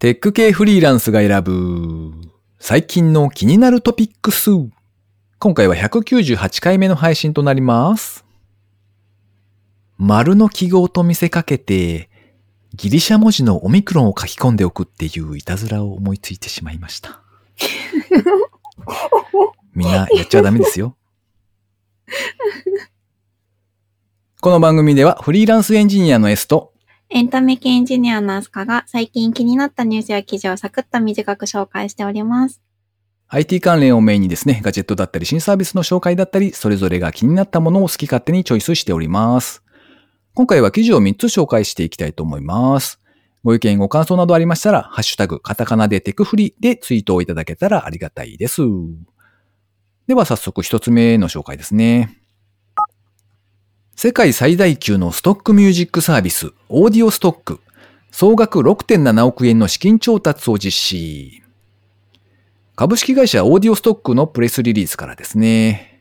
テック系フリーランスが選ぶ最近の気になるトピックス。今回は198回目の配信となります。丸の記号と見せかけてギリシャ文字のオミクロンを書き込んでおくっていういたずらを思いついてしまいました。みんなやっちゃダメですよ。この番組ではフリーランスエンジニアの S とエンタメ系エンジニアのアスカが最近気になったニュースや記事をサクッと短く紹介しております。IT 関連をメインにですね、ガジェットだったり新サービスの紹介だったり、それぞれが気になったものを好き勝手にチョイスしております。今回は記事を3つ紹介していきたいと思います。ご意見、ご感想などありましたら、ハッシュタグ、カタカナでテクフリでツイートをいただけたらありがたいです。では早速1つ目の紹介ですね。世界最大級のストックミュージックサービス、オーディオストック、総額6.7億円の資金調達を実施。株式会社オーディオストックのプレスリリースからですね。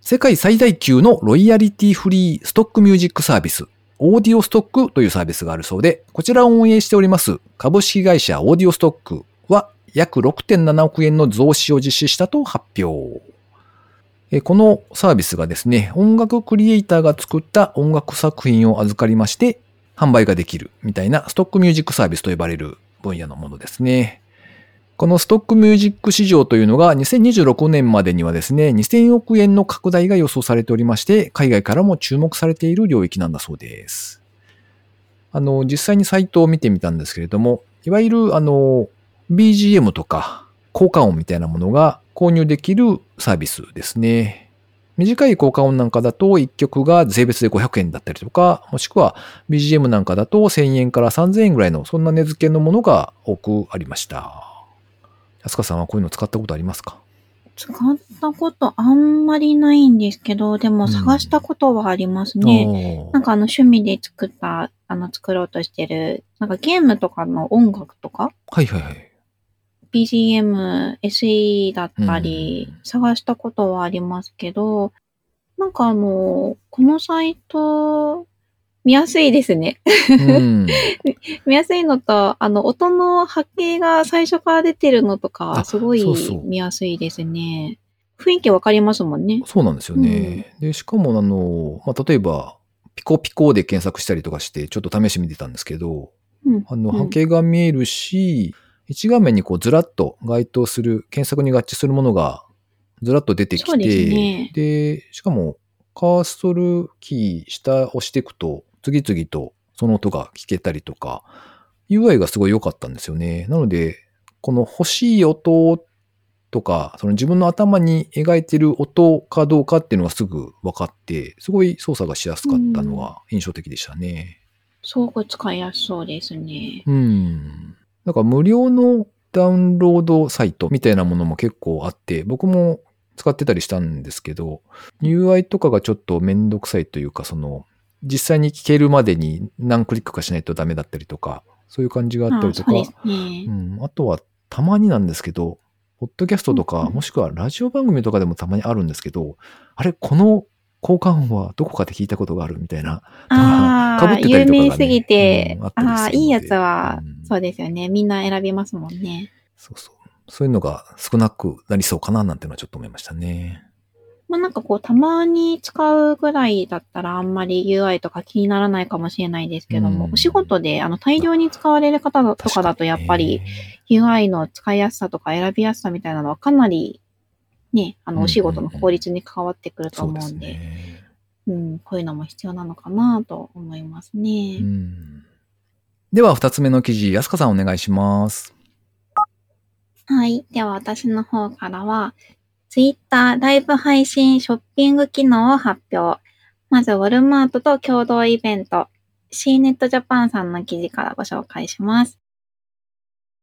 世界最大級のロイヤリティフリーストックミュージックサービス、オーディオストックというサービスがあるそうで、こちらを運営しております株式会社オーディオストックは約6.7億円の増資を実施したと発表。このサービスがですね、音楽クリエイターが作った音楽作品を預かりまして、販売ができるみたいなストックミュージックサービスと呼ばれる分野のものですね。このストックミュージック市場というのが2026年までにはですね、2000億円の拡大が予想されておりまして、海外からも注目されている領域なんだそうです。あの、実際にサイトを見てみたんですけれども、いわゆるあの、BGM とか効果音みたいなものが購入できるサービスですね。短い効果音なんかだと1曲が税別で500円だったりとか、もしくは BGM なんかだと1000円から3000円ぐらいのそんな値付けのものが多くありました。安川さんはこういうの使ったことありますか？使ったことあんまりないんですけど、でも探したことはありますね。おーなんかあの趣味で作った、あの作ろうとしてる、なんかゲームとかの音楽とか、はいはいはい。BGM、SE だったりうん、探したことはありますけど、なんかあの、このサイト、見やすいですね。うん。見やすいのと、あの、音の波形が最初から出てるのとか、あすごいそうそう見やすいですね。雰囲気わかりますもんね。そうなんですよね。で、しかもあの、まあ、例えば、ピコピコで検索したりとかして、ちょっと試してみてたんですけど、うん。あの、うん波形が見えるし、一画面にこうずらっと該当する、検索に合致するものがずらっと出てきそうでねで、しかもカーソルキー下押していくと、次々とその音が聞けたりとか、UI がすごい良かったんですよね。なので、この欲しい音とか、その自分の頭に描いてる音かどうかっていうのがすぐ分かって、すごい操作がしやすかったのが印象的でしたね。すごく使いやすそうですね。うん。なんか無料のダウンロードサイトみたいなものも結構あって、僕も使ってたりしたんですけど、UI とかがちょっとめんどくさいというか、その、実際に聞けるまでに何クリックかしないとダメだったりとか、そういう感じがあったりとか、そうですねう。ん、あとはたまになんですけど、ポッドキャストとか、もしくはラジオ番組とかでもたまにあるんですけど、あれ、この効果音はどこかで聞いたことがあるみたいな。ああ、被ってたりとかが有ね名すぎて、うんあああ、いいやつは、うんそうですよね。みんな選びますもんね。そうそう。そういうのが少なくなりそうかななんてのはちょっと思いましたね。まあなんかこう、たまに使うぐらいだったらあんまり UI とか気にならないかもしれないですけども、うんお仕事であの大量に使われる方とかだとやっぱり UI の使いやすさとか選びやすさみたいなのはかなりね、あのお仕事の効率に関わってくるとそうで思うんで。うん、こういうのも必要なのかなと思いますね。うんでは、二つ目の記事、安香さんお願いします。はい。では私の方からは、Twitter ライブ配信ショッピング機能を発表。まず、ウォルマートと共同イベント、CNET Japan さんの記事からご紹介します。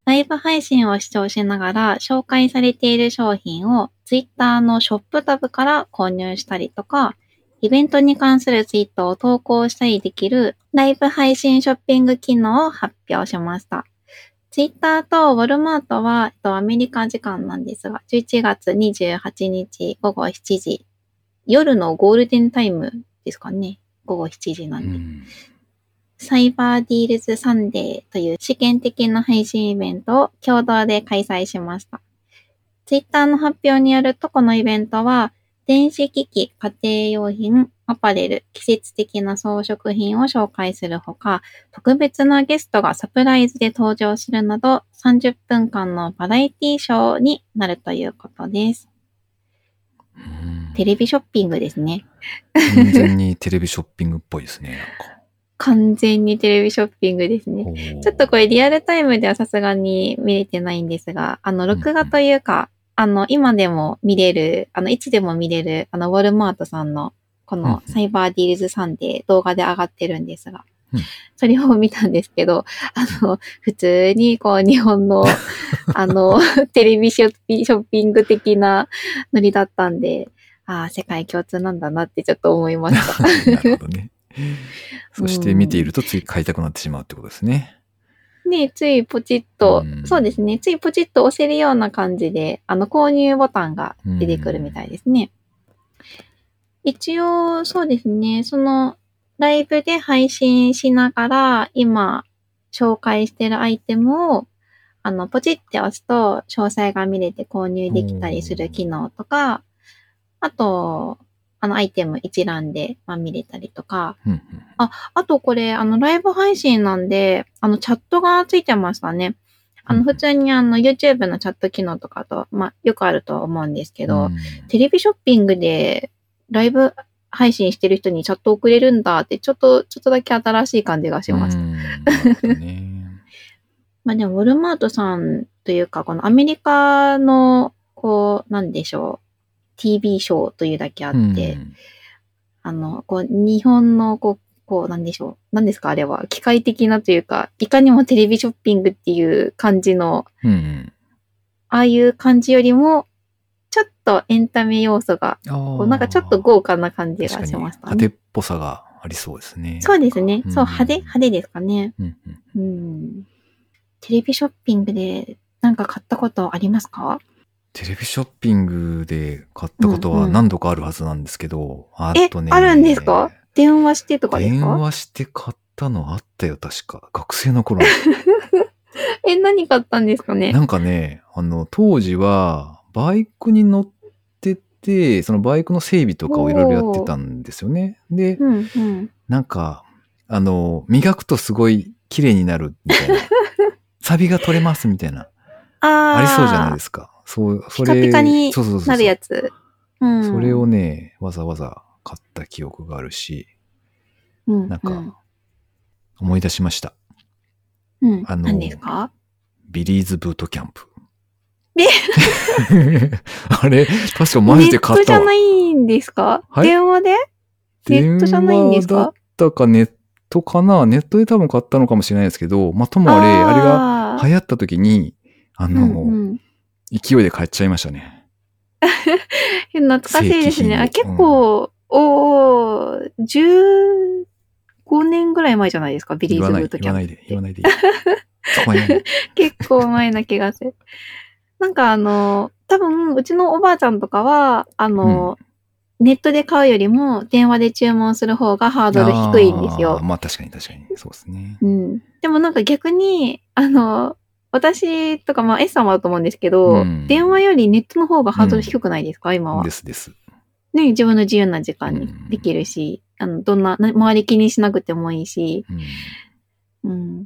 ライブ配信を視聴しながら紹介されている商品を Twitter のショップタブから購入したりとか、イベントに関するツイートを投稿したりできるライブ配信ショッピング機能を発表しました。ツイッターとウォルマートは、えっと、アメリカ時間なんですが、11月28日午後7時、夜のゴールデンタイムですかね。午後7時なんで。うんCyber Deals Sunday という試験的な配信イベントを共同で開催しました。ツイッターの発表によると、このイベントは、電子機器、家庭用品、アパレル、季節的な装飾品を紹介するほか、特別なゲストがサプライズで登場するなど、30分間のバラエティショーになるということです。うんテレビショッピングですね。完全にテレビショッピングっぽいですね。完全にテレビショッピングですね。ちょっとこれリアルタイムではさすがに見れてないんですが、あの、録画というか、あの、今でも見れる、あの、いつでも見れる、あの、ウォルマートさんの、こうんの Cyber Deals Sunday 動画で上がってるんですがうん、それを見たんですけど、あの、普通にこう、日本の、あの、テレビショッピ、ショッピング的なノリだったんで、ああ、世界共通なんだなってちょっと思いました。なるほどね。そして見ているとつい買いたくなってしまうってことですね。ねついポチッと、うんそうですね、ついポチッと押せるような感じで、あの、購入ボタンが出てくるみたいですね。一応、そうですね、その、ライブで配信しながら、今、紹介してるアイテムを、あの、ポチって押すと、詳細が見れて購入できたりする機能とか、あと、あの、アイテム一覧で、まあ、見れたりとか、うんうんあとこれ、あの、ライブ配信なんで、あの、チャットがついてましたね。あの、うん普通にあの、YouTube のチャット機能とかと、まあ、よくあるとは思うんですけど、うんテレビショッピングでライブ配信してる人にチャット送れるんだって、ちょっと、ちょっとだけ新しい感じがしました。うんなるほどね。まあでも、ウォルマートさんというか、このアメリカの、こう、なんでしょう、TV ショーというだけあって、うんあの、こう、日本の、こう、こう、なんでしょう。何ですかあれは。機械的なというか、いかにもテレビショッピングっていう感じの、うんああいう感じよりも、ちょっとエンタメ要素が、うん。こうなんかちょっと豪華な感じがしましたね。派手っぽさがありそうですね。そうですね。うんそう、派手、派手ですかね。うんうんうん。テレビショッピングでなんか買ったことありますか？テレビショッピングで買ったことはうんうん何度かあるはずなんですけど、あえ、とね。あるんですか？電話してとかです電か話して買ったのあったよ、確か。学生の頃に。え、何買ったんですかね？なんかね、あの、当時は、バイクに乗ってて、そのバイクの整備とかをいろいろやってたんですよね。で、うんうん。なんか、あの、磨くとすごい綺麗になるみたいな。サビが取れますみたいな。ああ。ありそうじゃないですか。そう、それ。ピカピカになるやつ。うん。それをね、わざわざ買った記憶があるし、うん、なんか思い出しました。うん、うん。あの何ですか？ビリーズブートキャンプ。え？あれ？確かマジで買ったわネットじゃな。いんですか、はい？電話で？ネットじゃないんですか？だったかネットかな？ネットで多分買ったのかもしれないですけど、まあ、ともあれ、あれがが流行った時に、あの、うんうん、勢いで買っちゃいましたね。懐かしいですね。あ、結構、おー、15年ぐらい前じゃないですか、ビリーズブートキャンプ。言わないで、言わないでいい。結構前な気がする。なんかあの、多分、うちのおばあちゃんとかは、あの、ネットで買うよりも電話で注文する方がハードル低いんですよ。まあ確かに確かに。そうですね。うん。でもなんか逆に、あの、私とか、まあ S さんはだと思うんですけど、うん電話よりネットの方がハードル低くないですか、今はで。すです。ね、自分の自由な時間にできるし、あの、どんな、な周り気にしなくてもいいし、うんうん。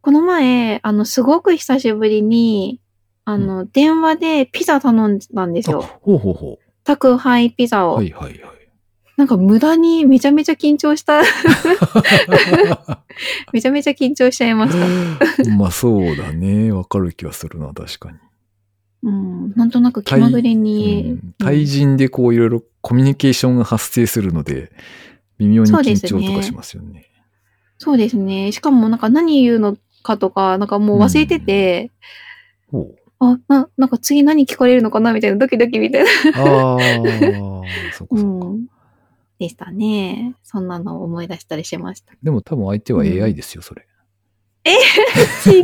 この前、あの、すごく久しぶりに、あの、電話でピザ頼んだんですあ、よ。ほうほうほ宅配ピザう。を。はいはいはい。なんか無駄にめちゃめちゃ緊張した。めちゃめちゃ緊張しちゃいました。まあそうだね。わかる気はするな、確かに。うん。なんとなく気まぐれうにん。対人でこういろいろコミュニケーションが発生するので、微妙に緊張とかしますよね。そうですね。しかもなんか何言うのかとか、なんかもう忘れてて、ほう。あ、な、なんか次何聞かれるのかなみたいなドキドキみたいな。ああ、そこうそこ。ん。でしたね。そんなのを思い出したりしました。でも多分相手は AI ですよ、それ。違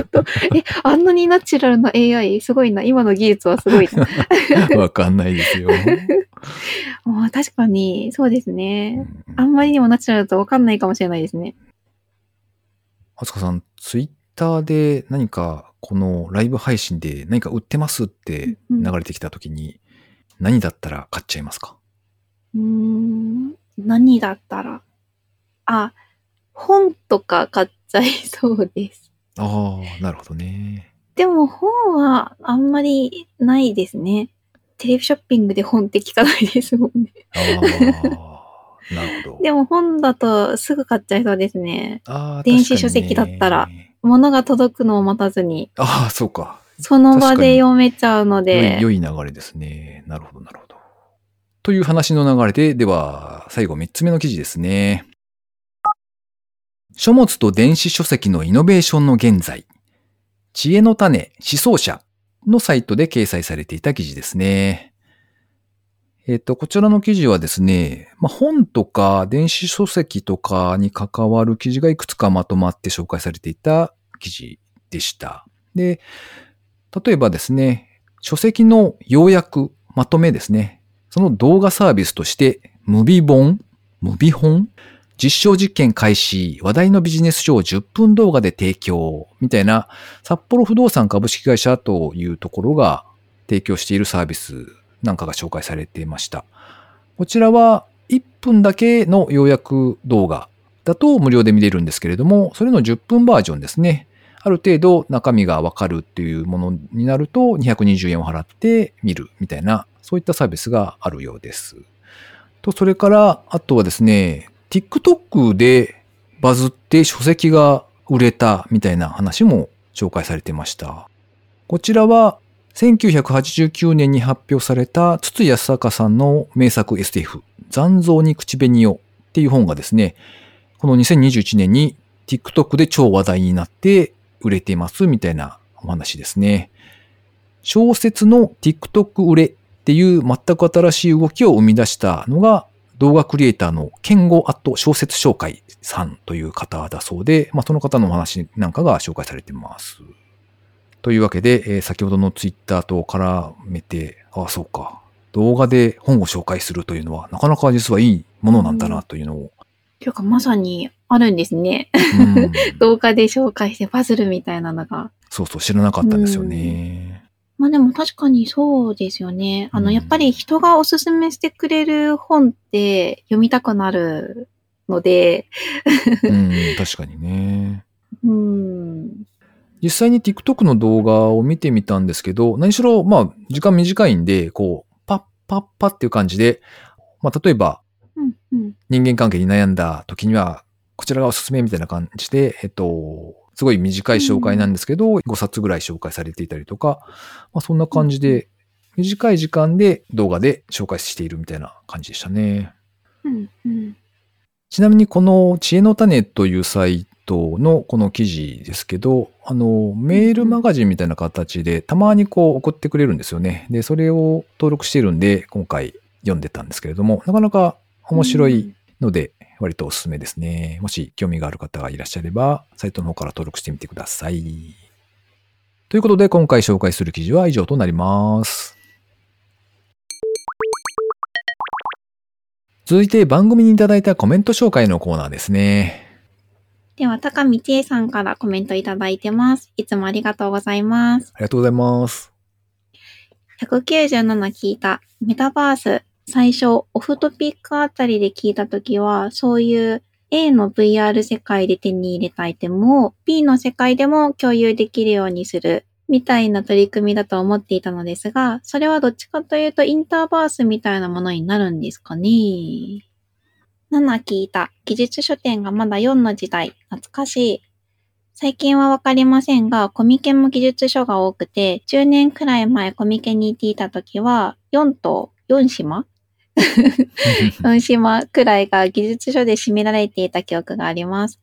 うと。え、あんなにナチュラルな AI? すごいな。今の技術はすごいな。わかんないですよ。もう確かに、そうですうね。んあんまりにもナチュラルだとわかんないかもしれないですね。あつかさん、ツイッターで何かこのライブ配信で何か売ってますって流れてきたときに、何だったら買っちゃいますか？うーん、何だったら。あ、本とか買っちゃいそうです。ああ、なるほどね。でも本はあんまりないですね。テレビショッピングで本って聞かないですもんね。ああ、なるほど。でも本だとすぐ買っちゃいそうですね。あー電子書籍だったら。物が届くのを待たずに、ああ、そうか。その場で読めちゃうの良でい、。良い流れですね。なるほど、なるほど。という話の流れで、では、最後3つ目の記事ですね。書物と電子書籍のイノベーションの現在。知恵の種、思想者のサイトで掲載されていた記事ですね。えっ、と、こちらの記事はですね、まあ、本とか電子書籍とかに関わる記事がいくつかまとまって紹介されていた記事でした。で、例えばですね、書籍の要約、まとめですね。その動画サービスとして、ムビ本ムビ本実証実験開始、話題のビジネス書を10分動画で提供、みたいな、札幌不動産株式会社というところが提供しているサービスなんかが紹介されていました。こちらは1分だけの要約動画だと無料で見れるんですけれども、それの10分バージョンですね。ある程度中身がわかるっていうものになると220円を払って見るみたいな、そういったサービスがあるようです。と、それから、あとはですね、TikTok でバズって書籍が売れたみたいな話も紹介されてました。こちらは1989年に発表された筒井康隆さんの名作 SF 残像に口紅をっていう本がですね、この2021年に TikTok で超話題になって売れていますみたいなお話ですね。小説の TikTok 売れっていう全く新しい動きを生み出したのが動画クリエイターのケンゴアット小説紹介さんという方だそうで、まあ、その方のお話なんかが紹介されています。というわけで、えー先ほどのツイッターと絡めて、ああ、そうか。動画で本を紹介するというのは、なかなか実はいいものなんだなというのを。ていうかまさにあるんですね。うん 動画で紹介してバズるみたいなのが。そうそう、知らなかったんですよね。まあでも確かにそうですよね。あの、うんやっぱり人がおすすめしてくれる本って読みたくなるので、うん、確かにね。うん。実際に TikTok の動画を見てみたんですけど、何しろ、まあ、時間短いんで、こう、パッパッパっていう感じで、まあ、例えば、うん、うん。人間関係に悩んだ時には、こちらがおすすめみたいな感じで、えっと、すごい短い紹介なんですけど、5冊ぐらい紹介されていたりとか、まあ、そんな感じで、短い時間で動画で紹介しているみたいな感じでしたね。うん、うん。ちなみにこの知恵の種というサイトのこの記事ですけど、あの、メールマガジンみたいな形でたまにこう送ってくれるんですよね。で、それを登録してるんで、今回読んでたんですけれども、なかなか面白いので、割とおすすめですね。もし興味がある方がいらっしゃれば、サイトの方から登録してみてください。ということで、今回紹介する記事は以上となります。続いて番組にいただいたコメント紹介のコーナーですね。では、高見千恵さんからコメントいただいてます。いつもありがとうございます。ありがとうございます。197聞いた。メタバース。最初、オフトピックあたりで聞いたときは、そういう A の VR 世界で手に入れたアイテムを B の世界でも共有できるようにする。みたいな取り組みだと思っていたのですが、それはどっちかというとインターバースみたいなものになるんですかね？7聞いた。技術書店がまだ4の時代。懐かしい。最近はわかりませんが、コミケも技術書が多くて、10年くらい前コミケに行っていた時は、4と4島？?4 島くらいが技術書で占められていた記憶があります。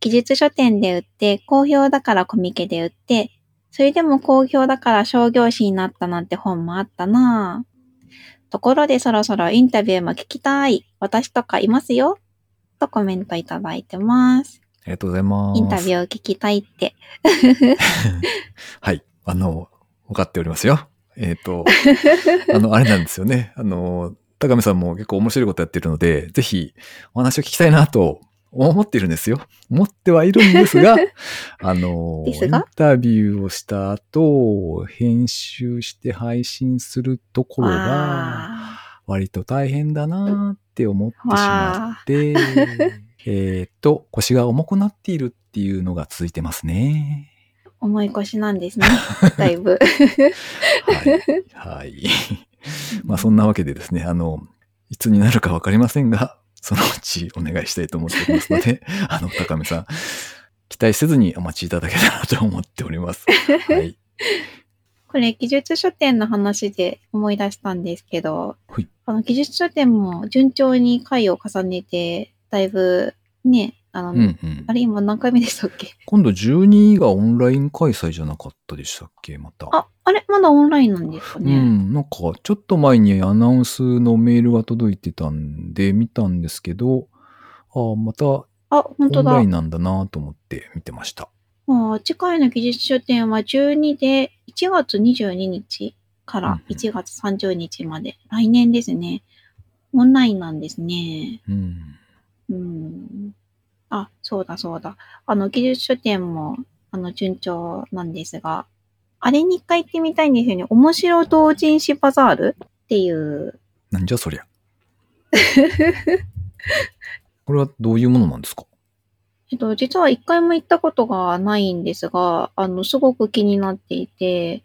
技術書店で売って、好評だからコミケで売って、それでも好評だから商業誌になったなんて本もあったなぁ。ところでそろそろインタビューも聞きたい。私とかいますよ。とコメントいただいてます。ありがとうございます。インタビューを聞きたいって。はい。あの、分かっておりますよ。えっ、と、あの、あれなんですよね。あの、高見さんも結構面白いことやってるので、ぜひお話を聞きたいなと思っているんですよ。思ってはいるんですが、あの、インタビューをした後、編集して配信するところが、わ割と大変だなって思ってしまわって、えーっと、腰が重くなっているっていうのが続いてますね。ー重い腰なんですね。だいぶ。はい。はい。まあそんなわけでですね、あの、いつになるかわかりませんが、そのうちお願いしたいと思っておりますので、あの、高見さん、期待せずにお待ちいただけたらと思っております。はい。これ、技術書店の話で思い出したんですけど、はいあの、技術書店も順調に回を重ねて、だいぶ、ね、あの、うんうんあ。れ今何回目でしたっけ？今度12がオンライン開催じゃなかったでしたっけ？また。あ、あれまだオンラインなんですかうね。ん。なんか、ちょっと前にアナウンスのメールが届いてたんで、見たんですけど、あまたオンライン。なんだなと思って見てました。もう次回の技術書店は12で、1月22日からうんうん1月30日まで、来年ですね。オンラインなんですね。うん。うん。あ、そうだそうだ。あの、技術書店も、あの、順調なんですが、あれに一回行ってみたいんですよね。面白同人誌バザールっていう、なんじゃそりゃ。これはどういうものなんですか？えっと、実は一回も行ったことがないんですが、あの、すごく気になっていて、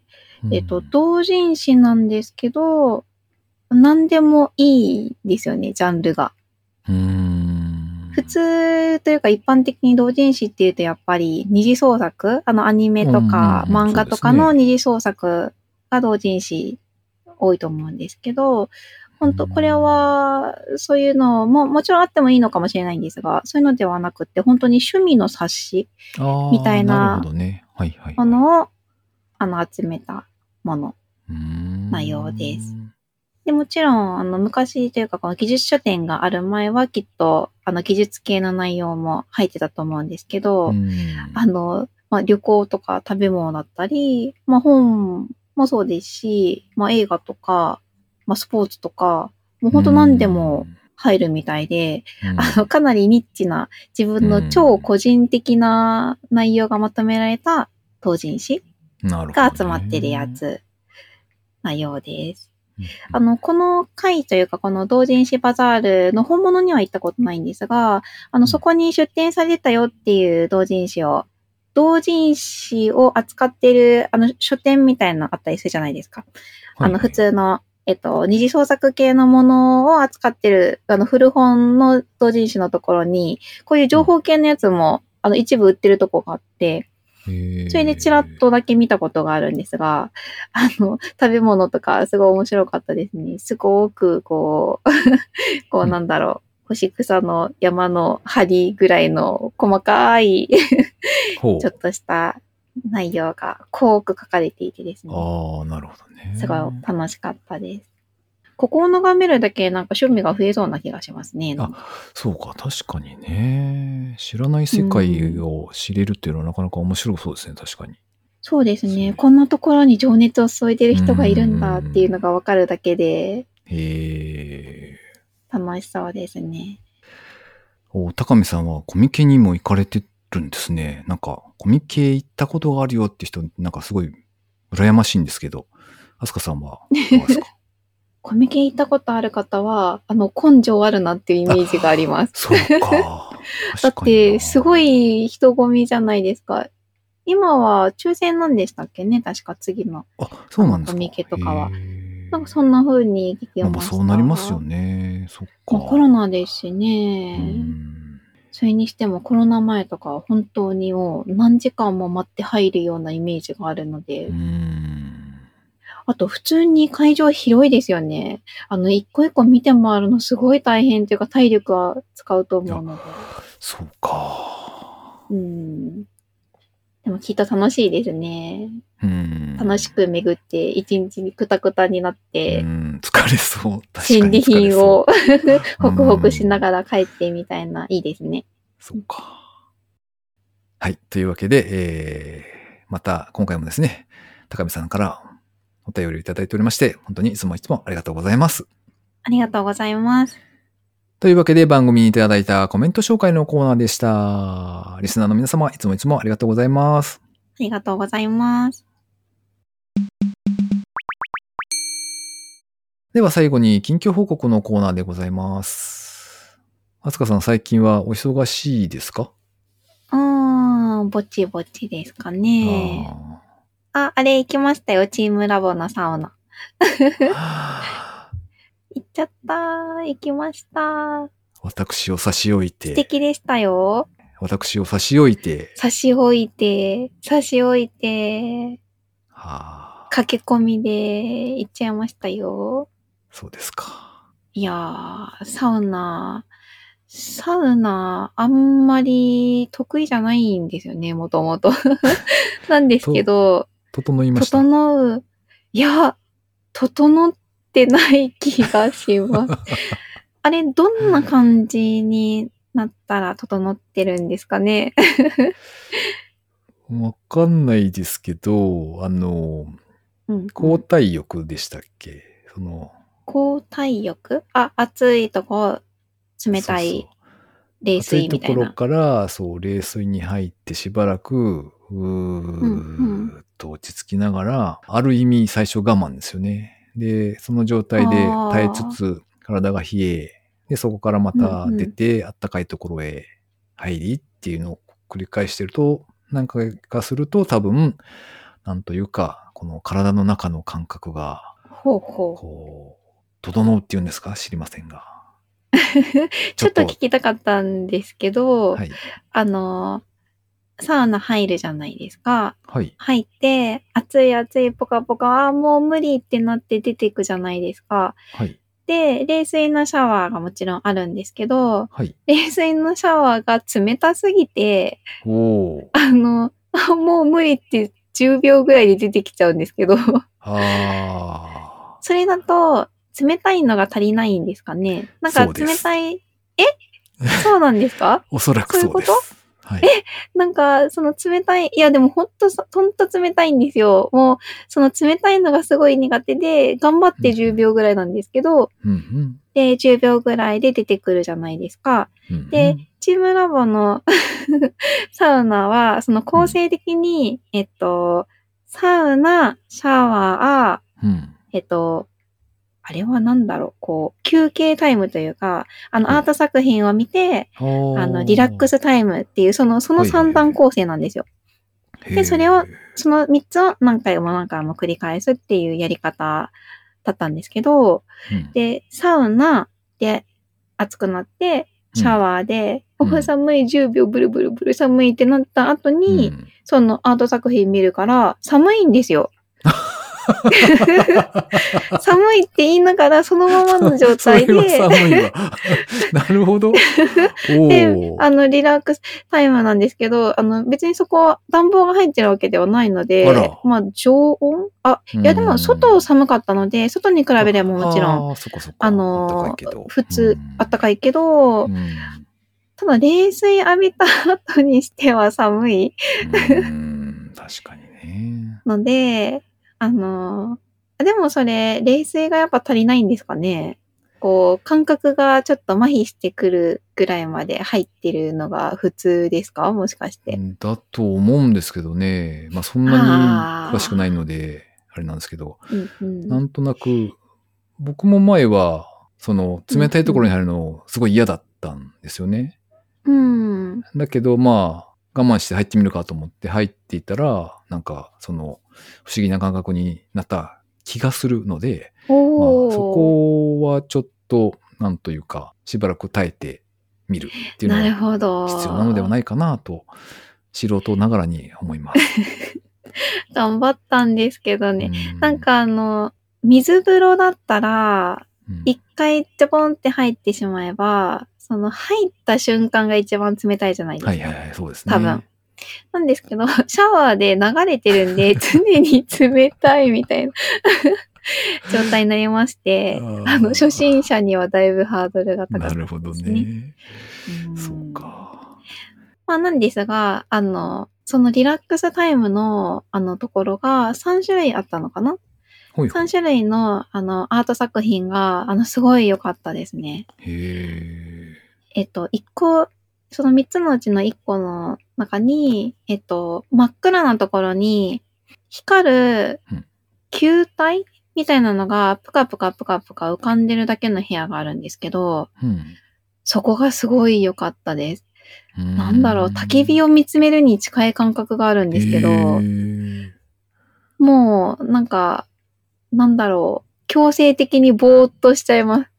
えっと、同人誌なんですけど、何でもいいですよね、ジャンルが。うん。普通というか一般的に同人誌っていうとやっぱり二次創作？あのアニメとか漫画とかの二次創作が同人誌多いと思うんですけど、本当これはそういうのももちろんあってもいいのかもしれないんですが、そういうのではなくて本当に趣味の冊子みたいな。ものをあの集めたもの。な内容です。で、もちろん、あの、昔というか、この技術書店がある前は、きっと、あの、技術系の内容も入ってたと思うんですけど、うんあの、まあ、旅行とか食べ物だったり、まあ、本もそうですし、まあ、映画とか、まあ、スポーツとか、もう本当何でも、入るみたいで、うんあの、かなりニッチな自分の超個人的な内容がまとめられた同人誌が集まってるや。つなようです。うんあの、この回というか、この同人誌バザールの本物には行ったことないんですが、あの、うんそこに出展されたよっていう同人誌を、同人誌を扱ってる、あの、書店みたいなのあったりするじゃないですか。あの、普。通の、えっと、二次創作系のものを扱ってる、あの、古本の同人誌のところに、こういう情報系のやつも、あの、一部売ってるとこがあって、そそれでチラッとだけ見たことがあるんですが、あの、食べ物とかすごい面白かったですね。すごく、こう、こうなんだろう、星草の山の針ぐらいの細かい、ちょっとした内容が濃く書かれていてですね。ああ、なるほどね。すごい楽しかったです。ここを眺めるだけなんか趣味が増えそうな気がしますね。あそうか、確かにね。知らない世界を知れるっていうのはなかなか面白そうですね、確かに。そうですね。こんなところに情熱を注いでる人がいるんだっていうのがわかるだけでへえ。楽しそうですね。お高見さんはコミケにも行かれてるんですね。なんか、コミケ行ったことがあるよって人、なんかすごい羨ましいんですけど、あすかさんはいかがですか？コミケ行ったことある方は、あの、根性あるなっていうイメージがあります。そうか。だって、すご。い人混みじゃないですか。今は抽選なんでしたっけね？確か次の。あ、そうなんですか。コミケとかはなんかそんな風に聞きまあまあました。そうなりますよ。ね。そっか。まあ、コロナですしうね。んそれにしてもコロナ前とかは本当にもう何時間も待って入るようなイメージがあるので。うん。あと普通に会場広いですよね。あの、一個一個見て回るのすごい大変というか体力は使うと思うので。そうか。うん。でもきっと楽しいですね。うん。楽しく巡って一日にくたくたになっうて、ん、疲れそう。確か戦利に疲れ品を ホクホクしながら帰ってみたいな、いいですね。そっか。はい。というわけで、えー、また今回もですね、高見さんからお便りをいただいておりまして、本当にいつもいつもありがとうございます。ありがとうございます。というわけで番組にいただいたコメント紹介のコーナーでした。リスナーの皆様、いつもいつもありがとうございます。ありがとうございます。では最後に近況報告のコーナーでございます。あつかさん最近はお忙しいですか？うーん、ぼちぼちですかね。あ、あれ行きましたよ。チームラボのサウナ。行っちゃったー。行きました。私を差し置い素て、敵でしたよ。私を差し置いて、差し置いて、差し置いて、はあ、駆け込みで行っちゃいましたよ。そうですか。いやー、サウナ、サウナ、あんまり得意じゃないんですよね、もともと。なんですけど、整いました。整う、いや、整ってない気がします。あれ、どんな感じになったら整ってるんですかね？わかんないですけど、あの、うん。交代浴でしたっけ？その、交代浴？あ、暑いとこ、冷たいそうそう冷暑いところ水みたいな。から、そう、冷水に入ってしばらく、ううんーっと落ち着きながら、ある意味最初我慢ですよね。で、その状態で耐えつつ、体が冷え、で、そこからまた出て、あったかいところへ入りっていうのを繰り返してると、何回かすると多分、なんというか、この体の中の感覚が、ほうほう。こう、整うっていうんですか？知りませんが。ちょっと聞きたかったんですけど、はい。あの、サウナ入るじゃないですか。はい。入って、暑い暑いポカポカ、あーもう無理ってなって出ていくじゃないですか。はい。で、冷水のシャワーがもちろんあるんですけど、はい。冷水のシャワーが冷たすぎて、おー。あの、あ もう無理って10秒ぐらいで出てきちゃうんですけど、あそれだと冷たいのが足りないんですかねなんか冷たい、え？そうなんですか？ー。おそらくそうです。そういうはい。なんか、その冷たい、いやでもほんとさ、ほんと冷たいんですよ。もう、その冷たいのがすごい苦手で、頑張って10秒ぐらいなんですけど、うんで、10秒ぐらいで出てくるじゃないですか。うんうんで、チームラボの サウナは、その構成的に、えっと、サウナ、シャワー、うん。えっと、あれはなんだろう、こう、休憩タイムというか、あの、はいアート作品を見て、ああの、リラックスタイムっていう、その、そのはいはいはい3段構成なんですよ。でそれをその3つを何回も何回も繰り返すっていうやり方だったんですけど、うん。で、サウナで暑くなって、シャワーで、うん。お寒い10秒ブルブルブル寒いってなった後に、うん。そのアート作品見るから、寒いんですよ。寒いって言いながら、そのままの状態で、は寒いわ。なるほど。おでー、あの、リラックスタイムなんですけど、あの、別にそこは暖房が入ってるわけではないのでまあ、常温？あ、いやでも、外寒かったので、外に比べればもちろん、ん。あーそこそこ。あの普通、あったかいけど、うんただ冷水浴びた後にしては寒いうん確かにね。ので、あの、でもそれ、冷水がやっぱ足りないんですかね？こう、感覚がちょっと麻痺してくるぐらいまで入ってるのが普通ですか？もしかして。だと思うんですけどね。まあそんなに詳しくないので、あれなんですけど、うんうんなんとなく、僕も前は、その、冷たいところに入るの、すごい嫌だったんですよね。うん。だけど、まあ、我慢して入ってみるかと思って入っていたら、なんか、その、不思議な感覚になった気がするので、まあ。そこはちょっと、なんというか、しばらく耐えてみるっていうのがほど。必要なのではないかなと、素人ながらに思います。頑張ったんですけどね。うなん、かあの、水風呂だったら、うん一回ちょポンって入ってしまえば、その入った瞬間が一番冷たいじゃないですか。はいはいはい、そうですね。多分。なんですけど、シャワーで流れてるんで、常に冷たいみたいな 状態になりまして、あの、初心者にはだいぶハードルが高かったです、ね。なるほどね。うんそうか。まあなんですが、あの、そのリラックスタイムの、あのところが3種類あったのかな？ほいほい ?3 種類の、あの、アート作品が、あの、すごい良かったですね。へえっと、一個、その三つのうちの一個の中に、えっと、真っ暗なところに、光るうん球体みたいなのが、ぷかぷかぷかぷか浮かんでるだけの部屋があるんですけど、うん。そこがすごい良かったです。うんなんだろう、焚き火を見つめるに近い感覚があるんですけど、へーもう、なんか、なんだろう、強制的にぼーっとしちゃいます。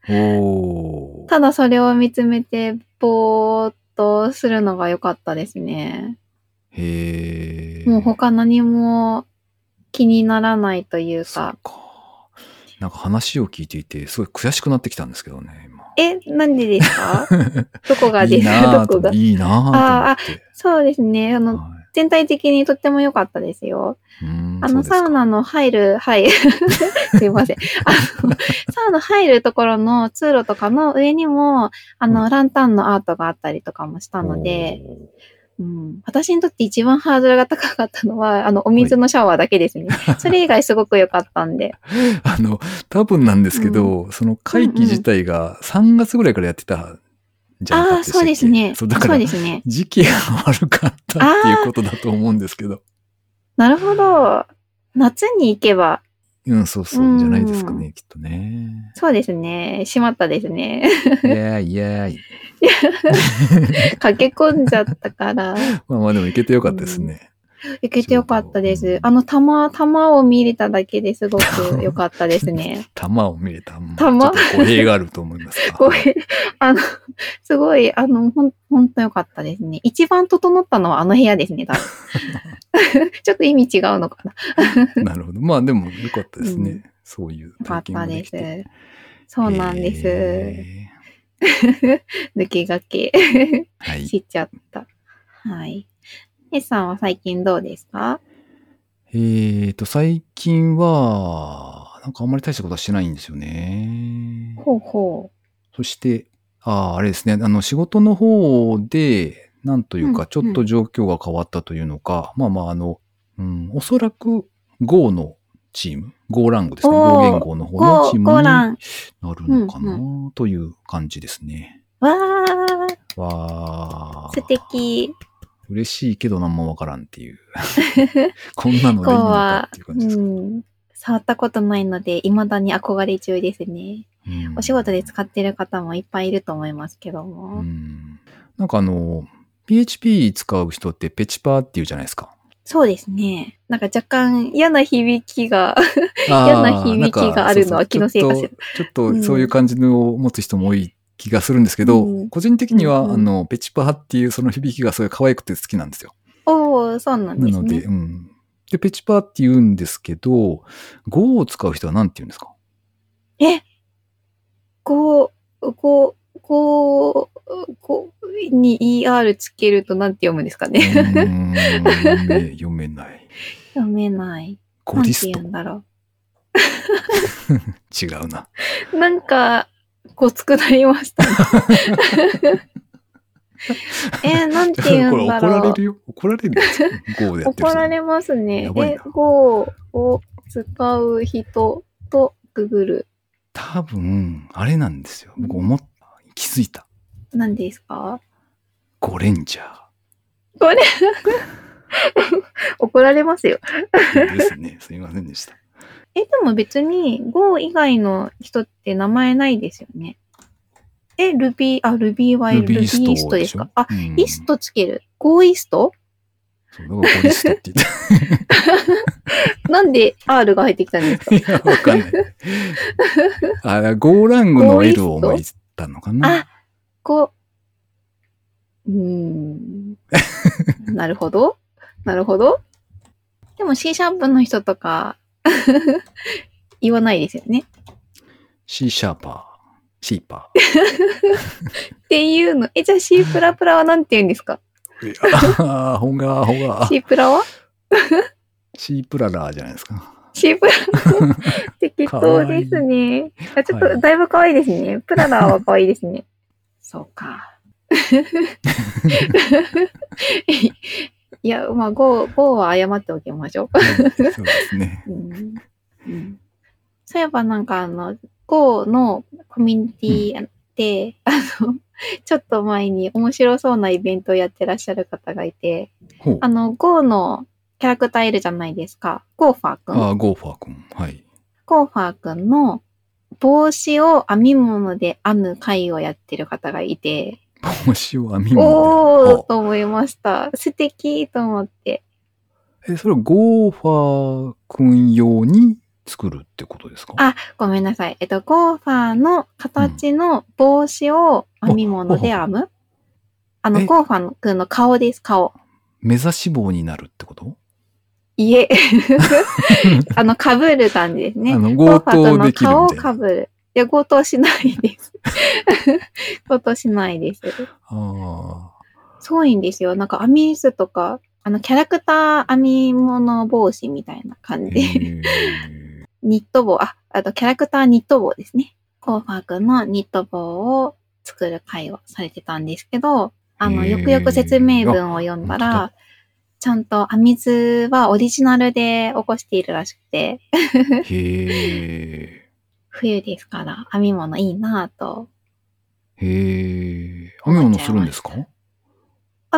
ただそれを見つめて、ぼーっとするのが良かったですね。へーもう他何も気にならないというか。そっか。なんか話を聞いていて、すごい悔しくなってきたんですけどね、今。え、なんでですか？どこがいいですなぁとどこが？いいなぁと思って。そうですね。あの、は全体的にとっても良かったですよ。あの、サウナの入る、はい。すいません。あの、サウナ入るところの通路とかの上にも、あの、ランタンのアートがあったりとかもしたので、うん、私にとって一番ハードルが高かったのは、あの、お水のシャワーだけですね。それ以外すごく良かったんで。あの、多分なんですけど、その会期自体が3月ぐらいからやってたんじゃなかああ、ったそうですね。そう、だからね。時期が悪かったっていうことだと思うんですけど。なるほど。夏に行けば、うん、そうそうう、んじゃないですかね、きっとね。そうですね。しまったですね。イェーイ、イェーイ。駆け込んじゃったから。まあまあでも行けてよかったですね。行けてよかったです。あの、玉、玉を見れただけですごく良かったですね。玉を見れた。うん玉？語弊があると思いますが。これ、あの、すごい、あの、ほん、ほんと良かったですね。一番整ったのはあの部屋ですね、多分。ちょっと意味違うのかな。なるほど。まあでもよかったですね。うんそういうよか体験がったで。す。そうなんです。へ抜け駆けーはい。しちゃった。はい。エさんは最近どうですか？えーと、最近は、なんかあんまり大したことはしてないんですよね。ほうほそして、ああ、あれですね、あの、仕事の方で、なんといううんか、ちょっと状況が変わったというのか、まあまあ、あの、うん、おそらく Go のチーム、Go ラングですね、Go 言語の方のチーう。ムに。なるのかな、うんという感じですね。わー、わー。素敵。嬉しいけど何もわからんっていう。こんなのでいいのかっていう感じですうか。ん。触ったことないので、未だに憧れ中ですね。うんお仕事で使ってる方もいっぱいいると思いますけども。うんなんかあの、PHP 使う人ってペチパーって言うじゃないですか。そうですね。なんか若干嫌な響きが、嫌な響きがあるのは気のせいかしらちょっとそういう感じのを持つ人も多い気がするんですけど、うん個人的には、うんうんあの、ペチパーっていうその響きがすごい可愛くて好きなんですよ。おー、そうなんですなので、ね。うん。で、ペチパーって言うんですけど、Go を使う人は何て言うんですか？え？こう、こう、こう、こうに ER つけるとなんて読むんですかうね。ーん読めない。読めない。ゴディストなんて言うんだろ 違うな。う。なんか、ごつくなりましたね。えー、なんて言これ怒うんだろう。られるよ。怒られるよ。Go でやってる人怒られますねえな、Go を使う人とググる。多分、あれなんですよ。僕思った。気づいた。何ですか？ゴレンジャこれ、怒られますよ。ーですね。すいませんでした。え、でも別に Go 以外の人って名前ないですよね。え、Ruby、あ、Ruby は Ruby イーストですか？あ、うんイーストつける ?Go イースト？そう、だからゴリストって言っ なんで R が入ってきたんですか？た。いや、わかんない。あ、ゴーラングの L トを思いつったのかな？あ、こう、うーん。なるほど。なるほど。でも C シャープの人とか、言わないですよね。C シャーパー。シーパっていうの。え、じゃあ C プラプラはなんて言うんですか？ー。いや、ほんが、ほんが。?C プラは？C プララーじゃないですか。C プラ 適当ですね。あちょっと、はいだいぶ可愛いですね。プララーは可愛いですね。そうか。いや、まあ、ゴー、ゴーは謝っておきましょそうですね。う。うんうん、そういえばなんかあの、ゴーのコミュニティで、あの、ちょっと前に面白そうなイベントをやってらっしゃる方がいて。あの、 Go のキャラクターいるじゃないですか。ゴーファーくん。ああ、ゴーファーくん。はい。ゴーファーくんの帽子を編み物で編む会をやってる方がいて、帽子を編み物おーと思い。ました。素敵と思って。え、それはゴーファーくん用に作るってことですかあごめんなさい。えっと、ゴーファーの形の帽子を編み物で編む、あの、ゴーファーくんの顔です、顔。目指し棒になるってことい。え。あの、被る感じですね。あのゴーファー強盗くんの顔を被る。いや、強盗しないです。強盗しないです。あすごいんですよ。なんか、編み図とか、あの、キャラクター編み物帽子みたいな感じ。ー ニット帽、あ、あとキャラクターニット帽ですね。コーファーくんのニット帽を作る会をされてたんですけど、あの、よくよく説明文を読んだら、ちゃんと編み図はオリジナルで起こしているらしくて、へえ。冬ですから編み物いいなぁと。へえ。編み物するんですか？編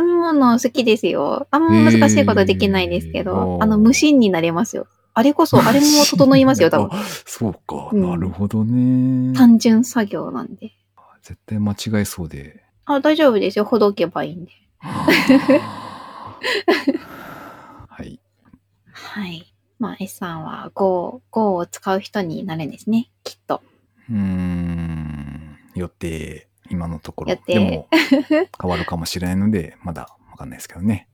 み物好きですよ。あんま難しいことできないですけど、あの、無心になれますよ。あれこそ、あれも整いますよ、多分。あ そうか。うんなるほどね。単純作業なんで。絶対間違えそうで。あ、大丈夫ですよ。ほどけばいいんで。は い。はい。まあ、S さんは Go、Go を使う人になるんですね。きっと。うーん。よって、今のところ。でも、変わるかもしれないので、まだわかんないですけどね。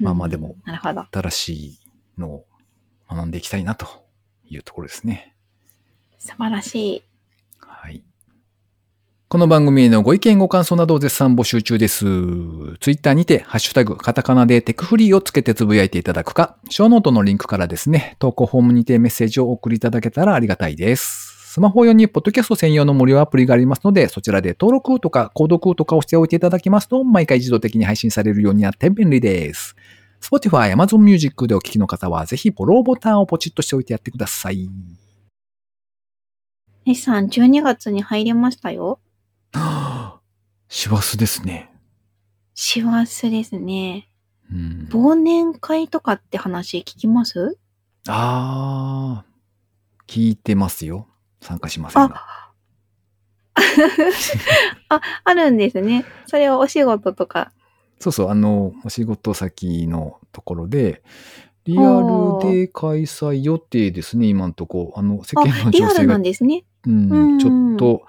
まあまあでもうんなるほど。新しいのを学んでいきたいなというところですね。素晴らしい。この番組へのご意見ご感想などを絶賛募集中です。ツイッターにて、ハッシュタグ、カタカナでテクフリーをつけてつぶやいていただくか、ショーノートのリンクからですね、投稿フォームにてメッセージをお送りいただけたらありがたいです。スマホ用にポッドキャスト専用の無料アプリがありますので、そちらで登録とか購読とかをしておいていただきますと、毎回自動的に配信されるようになって便利です。Spotify、Amazon Music でお聞きの方は、ぜひフォローボタンをポチッとしておいてやってください。S さん、12月に入りましたよ。師走ですね。師走ですね。うん、忘年会とかって話聞きます？あー、聞いてますよ。参加しませんが。あ、あるんですね。それはお仕事とか。そうそう、あの、お仕事先のところで、リアルで開催予定ですね、今のとこ。あの、世間あ、の情勢がリアルなん、ですね。うんうんちょっと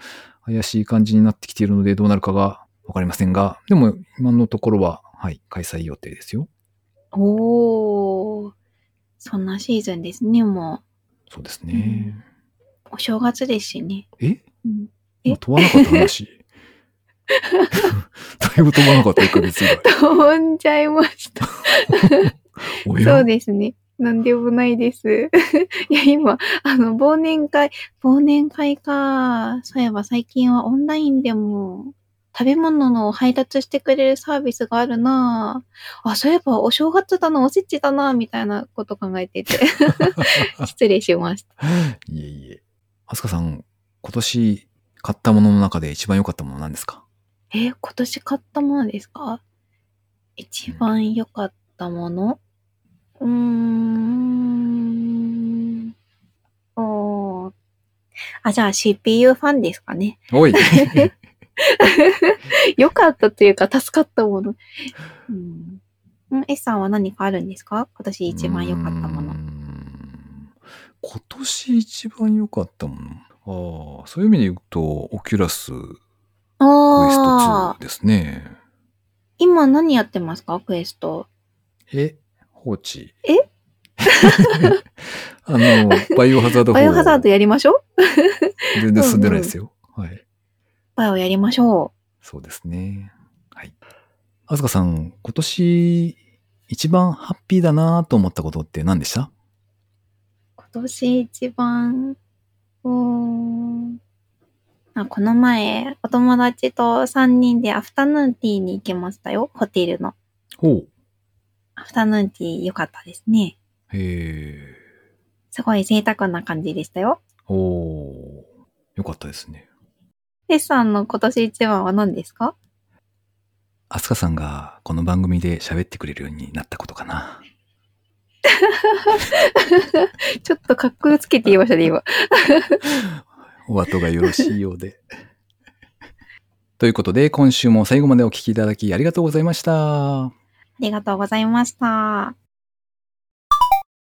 怪しい感じになってきているので、どうなるかがわかりませんが、でも、今のところは、はい、開催予定ですよ。おー。そんなシーズンですね、もそうですね。う。お正月ですしね。え？うん、え？今飛ばなかった話。だいぶ飛ばなかった、1ヶ月ぐらい。飛んじゃいました。そうですね。なんでもないです。いや、今、あの、忘年会、忘年会か。そういえば最近はオンラインでも、食べ物の配達してくれるサービスがあるなぁあ、そういえばお正月だな、おせちだなみたいなこと考えてて。失礼しました。いえいえ。あすかさん、今年買ったものの中で一番良かったものは何ですか？え、今年買ったものですか？一番良かったもの？うーん。おーあ、じゃあ CPU ファンですかね。おい 良かったというか助かったもの。うん。ん S さんは何かあるんですか？今年一番良かったもの。ん今年一番良かったものああ、そういう意味で言うと、オキュラスクエストああ2、ですね。今何やってますか？クエスト。え、放置。え？あの、バイオハザード 4。バイオハザードやりましょう？全然進んでないですよ。はい。バイオやりましょそうですね。はい。あすかさん、今年一番ハッピーだなと思ったことって何でした？う。今年一番、うーんあこの前、お友達と3人でアフタヌーンティーに行きましたよ。ホテルの。ほう。アフタヌーンティー良かったですね。へえ。すごい贅沢な感じでしたよ。おーよかったですね。テスさんの今年一番は何ですか？アスカさんがこの番組で喋ってくれるようになったことかな。ちょっとかっこつけて言いましたね、今。お後がよろしいようで。ということで、今週も最後までお聞きいただきありがとうございました。ありがとうございました。